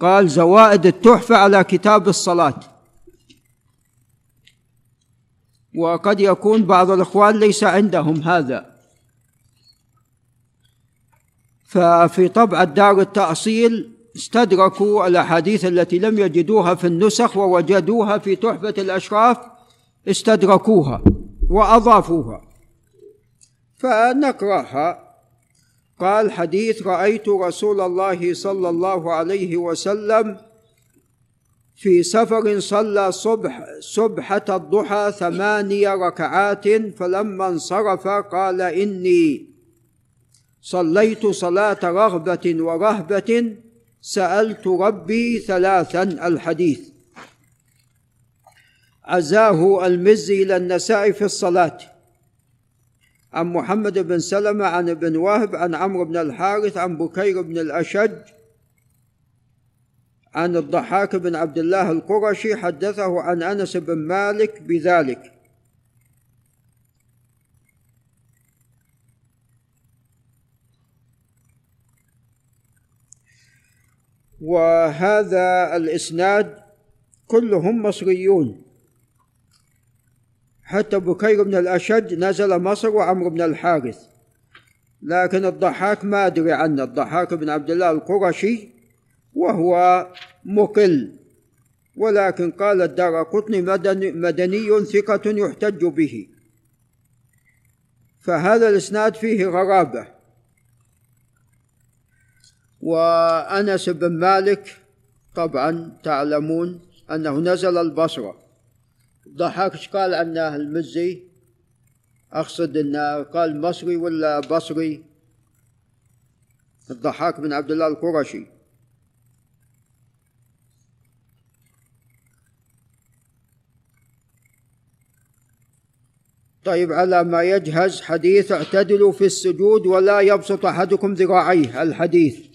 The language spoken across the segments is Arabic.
قال زوائد التحفة على كتاب الصلاة. وقد يكون بعض الإخوان ليس عندهم هذا. ففي طبعة دار التأصيل استدركوا الأحاديث التي لم يجدوها في النسخ ووجدوها في تحفة الأشراف استدركوها وأضافوها. فنقرأها. قال حديث رأيت رسول الله صلى الله عليه وسلم في سفر صلى صبح سبحة الضحى ثماني ركعات فلما انصرف قال إني صليت صلاة رغبة ورهبة سألت ربي ثلاثا الحديث. عزاه المزي إلى النساء في الصلاة. عن محمد بن سلمة عن ابن وهب عن عمرو بن الحارث عن بكير بن الأشج عن الضحاك بن عبد الله القرشي حدثه عن أنس بن مالك بذلك. وهذا الإسناد كلهم مصريون. حتى بكير بن الأشج نزل مصر وعمرو بن الحارث. لكن الضحاك ما أدري عنه الضحاك بن عبد الله القرشي وهو مقل. ولكن قال الدار قطني مدني, مدني ثقة يحتج به. فهذا الإسناد فيه غرابة. وأنس بن مالك طبعا تعلمون أنه نزل البصرة. ضحك إيش قال عنه المزي؟ أقصد انه قال مصري ولا بصري؟ الضحاك بن عبد الله القرشي. طيب على ما يجهز حديث اعتدلوا في السجود ولا يبسط أحدكم ذراعيه الحديث.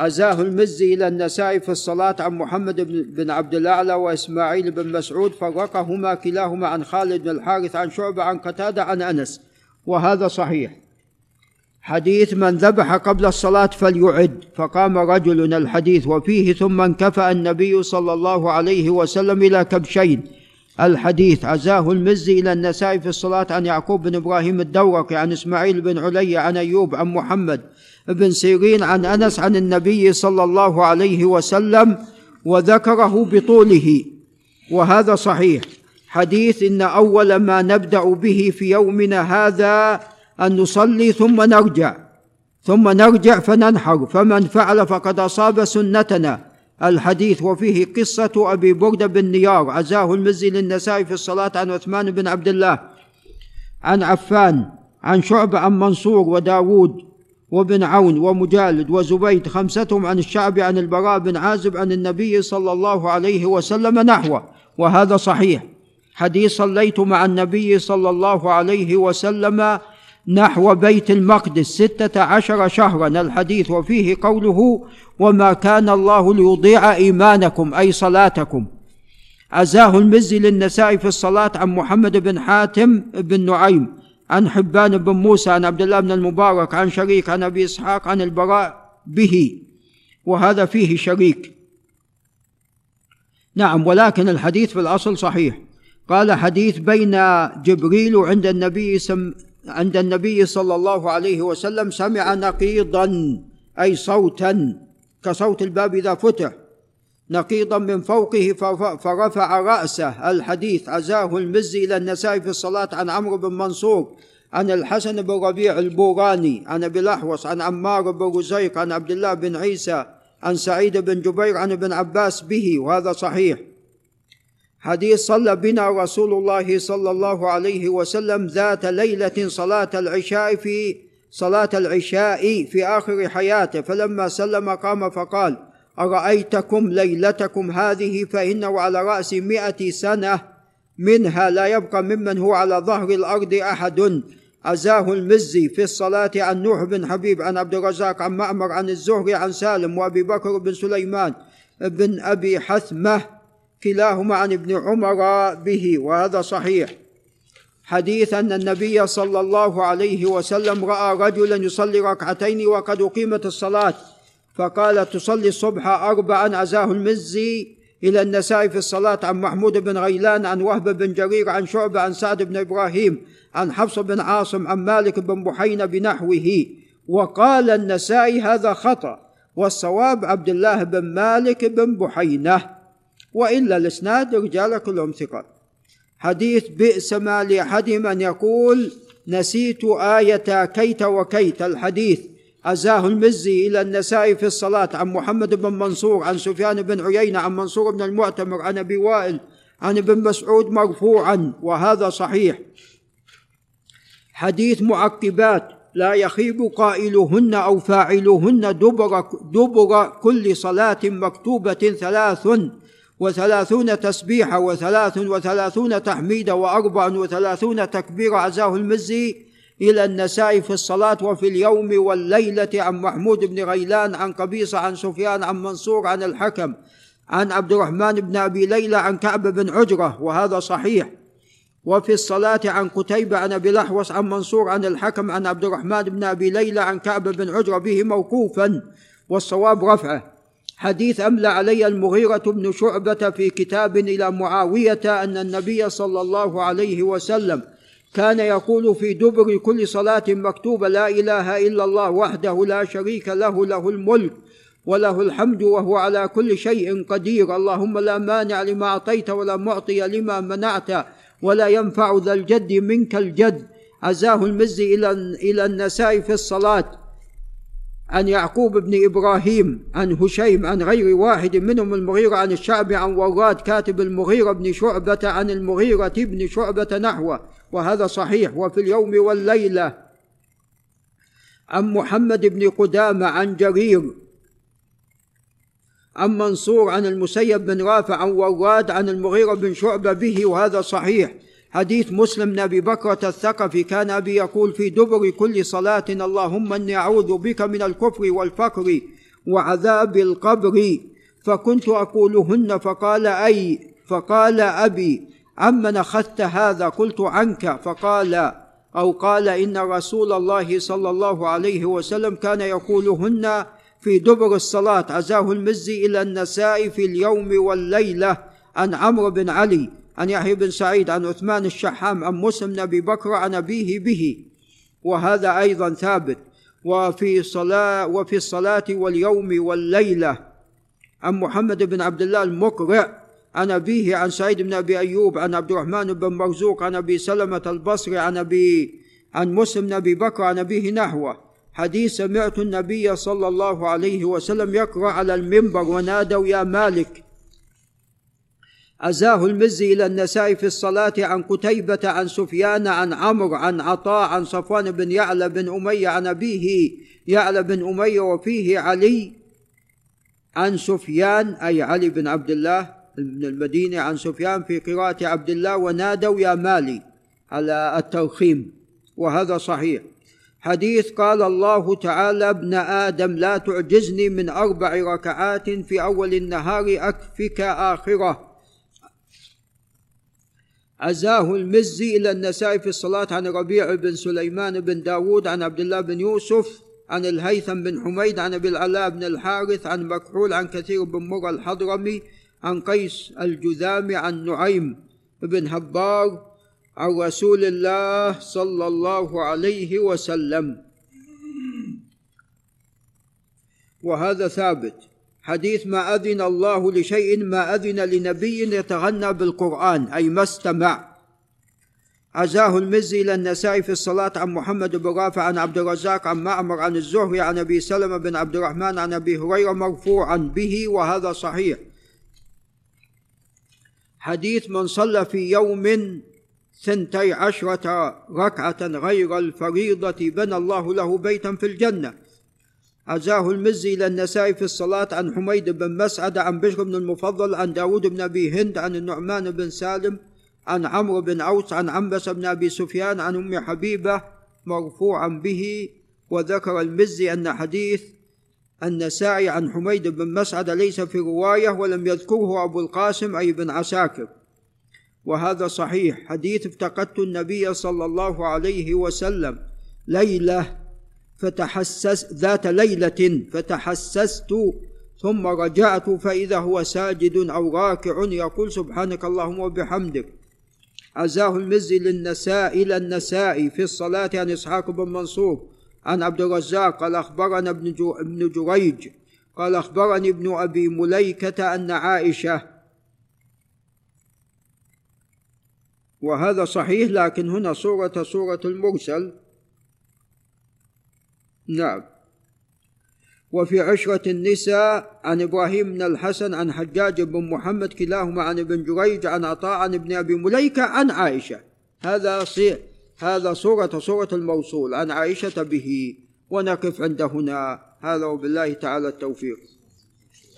عزاه المزي إلى النساء في الصلاة عن محمد بن عبد الأعلى وإسماعيل بن مسعود فرقهما كلاهما عن خالد بن الحارث عن شعبة عن قتادة عن أنس. وهذا صحيح. حديث من ذبح قبل الصلاة فليعد. فقام رجل الحديث وفيه ثم انكفأ النبي صلى الله عليه وسلم إلى كبشين. الحديث. عزاه المزي إلى النساء في الصلاة عن يعقوب بن إبراهيم الدورقي عن إسماعيل بن علي عن أيوب عن محمد بن سيرين عن أنس عن النبي صلى الله عليه وسلم وذكره بطوله. وهذا صحيح. حديث إن أول ما نبدأ به في يومنا هذا أن نصلي ثم نرجع. ثم نرجع فننحر. فمن فعل فقد أصاب سنتنا. الحديث وفيه قصة أبي برده بن نيار عزاه المزي للنساء في الصلاة عن عثمان بن عبد الله عن عفان عن شعب عن منصور وداود وابن عون ومجالد وزبيد خمستهم عن الشعب عن البراء بن عازب عن النبي صلى الله عليه وسلم نحوه وهذا صحيح. حديث صليت مع النبي صلى الله عليه وسلم نحو بيت المقدس ستة عشر شهرا. الحديث وفيه قوله وما كان الله ليضيع إيمانكم أي صلاتكم. عزاه المزي للنساء في الصلاة عن محمد بن حاتم بن نعيم عن حبان بن موسى عن عبد الله بن المبارك عن شريك عن أبي إسحاق عن البراء به. وهذا فيه شريك. نعم ولكن الحديث في الأصل صحيح. قال حديث بين جبريل عند النبي عند النبي صلى الله عليه وسلم سمع نقيضا أي صوتا كصوت الباب إذا فتح. نقيضا من فوقه فرفع رأسه. الحديث عزاه المزي إلى النساء في الصلاة عن عمرو بن منصور عن الحسن بن ربيع البوراني عن أبي الأحوص عن عمار بن رزيق عن عبد الله بن عيسى عن سعيد بن جبير عن ابن عباس به وهذا صحيح. حديث صلى بنا رسول الله صلى الله عليه وسلم ذات ليلة صلاة العشاء في صلاة العشاء في آخر حياته فلما سلم قام فقال أرأيتكم ليلتكم هذه؟ فإنه على رأس مئة سنة منها لا يبقى ممن هو على ظهر الأرض أحد. عزاه المزي في الصلاة عن نوح بن حبيب عن عبد الرزاق عن معمر عن الزهري عن سالم وأبي بكر بن سليمان بن أبي حثمة كلاهما عن ابن عمر به وهذا صحيح. حديث أن النبي صلى الله عليه وسلم رأى رجلا يصلي ركعتين وقد أقيمت الصلاة فقال تصلي الصبح أربعا أزاه المزي. إلى النساء في الصلاة عن محمود بن غيلان عن وهب بن جرير عن شعبة عن سعد بن إبراهيم عن حفص بن عاصم عن مالك بن بحين بنحوه. وقال النسائي هذا خطأ. والصواب عبد الله بن مالك بن بحينة. وإلا الإسناد رجال كلهم ثقات حديث بئس ما لأحدهم أن يقول نسيت آية كيت وكيت الحديث أزاه المزي إلى النساء في الصلاة. عن محمد بن منصور عن سفيان بن عيينة عن منصور بن المعتمر عن أبي وائل عن ابن مسعود مرفوعا وهذا صحيح. حديث معقبات لا يخيب قائلهن أو فاعلهن دبر, دبر كل صلاة مكتوبة ثلاث وثلاثون تسبيحة وثلاث وثلاثون تحميدة وأربع وثلاثون تكبير عزاه المزي إلى النساء في الصلاة وفي اليوم والليلة. عن محمود بن غيلان عن قبيصة عن سفيان عن منصور عن الحكم عن عبد الرحمن بن أبي ليلى عن كعب بن عجرة وهذا صحيح. وفي الصلاة عن قتيبة عن أبي الأحوص عن منصور عن الحكم عن عبد الرحمن بن أبي ليلى عن كعب بن عجرة به موقوفا والصواب رفعه. حديث أملى علي المغيرة بن شعبة في كتاب إلى معاوية أن النبي صلى الله عليه وسلم كان يقول في دبر كل صلاة مكتوبة لا إله إلا الله وحده لا شريك له له الملك وله الحمد وهو على كل شيء قدير. اللهم لا مانع لما أعطيت ولا معطي لما منعت ولا ينفع ذا الجد منك الجد. عزاه المزي إلى النساء في الصلاة. عن يعقوب بن إبراهيم عن هشيم عن غير واحد منهم المغيرة عن الشعب عن وراد كاتب المغيرة بن شعبة عن المغيرة بن شعبة نحوه. وهذا صحيح. وفي اليوم والليلة عن محمد بن قدامة عن جرير عن منصور عن المسيب بن رافع عن وراد عن المغيرة بن شعبة به. وهذا صحيح. حديث مسلم ابي بكرة الثقفي كان أبي يقول في دبر كل صلاة اللهم إني أعوذ بك من الكفر والفقر وعذاب القبر. فكنت أقولهن فقال أي فقال أبي عمن اخذت هذا قلت عنك فقال أو قال إن رسول الله صلى الله عليه وسلم كان يقولهن في دبر الصلاة عزاه المزي إلى النساء في اليوم والليلة عن عمرو بن علي. عن يحيى بن سعيد عن عثمان الشحام عن مسلم بن أبي بكر عن أبيه به. وهذا أيضا ثابت. وفي صلاة وفي الصلاة واليوم والليلة. عن محمد بن عبد الله المقرع عن أبيه عن سعيد بن أبي أيوب عن عبد الرحمن بن مرزوق عن أبي سلمة البصري عن أبي عن مسلم بن أبي بكر عن أبيه نحوه. حديث سمعت النبي صلى الله عليه وسلم يقرأ على المنبر ونادوا يا مالك. أزاه المزي إلى النساء في الصلاة عن قتيبة عن سفيان عن عمرو عن عطاء عن صفوان بن يعلى بن أمية عن أبيه يعلى بن أمية وفيه علي عن سفيان أي علي بن عبد الله من المدينة عن سفيان في قراءة عبد الله ونادوا يا مالي على الترخيم وهذا صحيح. حديث قال الله تعالى ابن آدم لا تعجزني من أربع ركعات في أول النهار أكفك آخرة. عزاه المزي إلى النساء في الصلاة عن ربيع بن سليمان بن داود عن عبد الله بن يوسف عن الهيثم بن حميد عن أبي العلاء بن الحارث عن مكحول عن كثير بن مرة الحضرمي عن قيس الجذامي عن نعيم بن هبار عن رسول الله صلى الله عليه وسلم. وهذا ثابت. حديث ما أذن الله لشيء ما أذن لنبي يتغنى بالقرآن أي ما استمع. عزاه المزي إلى النسائي في الصلاة عن محمد بن رافع عن عبد الرزاق عن معمر عن الزهري عن أبي سلمة بن عبد الرحمن عن أبي هريرة مرفوعا به وهذا صحيح. حديث من صلى في يوم ثنتي عشرة ركعة غير الفريضة بنى الله له بيتا في الجنة. عزاه المزي إلى النسائي في الصلاة عن حميد بن مسعد عن بشر بن المفضل عن داود بن أبي هند عن النعمان بن سالم عن عمرو بن أوس عن عنبس بن أبي سفيان عن أم حبيبة مرفوعا به وذكر المزي أن حديث النسائي عن حميد بن مسعد ليس في رواية ولم يذكره أبو القاسم أي بن عساكر. وهذا صحيح. حديث افتقدت النبي صلى الله عليه وسلم ليلة فتحسس ذات ليلة فتحسست ثم رجعت فإذا هو ساجد أو راكع يقول سبحانك اللهم وبحمدك. عزاه المزي للنساء إلى النساء في الصلاة عن إسحاق بن منصور. عن عبد الرزاق قال أخبرنا ابن, جريج قال أخبرني ابن أبي مليكة أن عائشة وهذا صحيح لكن هنا صورة صورة المرسل نعم. وفي عشرة النساء عن إبراهيم بن الحسن عن حجاج بن محمد كلاهما عن ابن جريج عن عطاء عن ابن أبي مليكة عن عائشة. هذا صي هذا صورة صورة الموصول عن عائشة به. ونقف عند هنا. هذا وبالله تعالى التوفيق.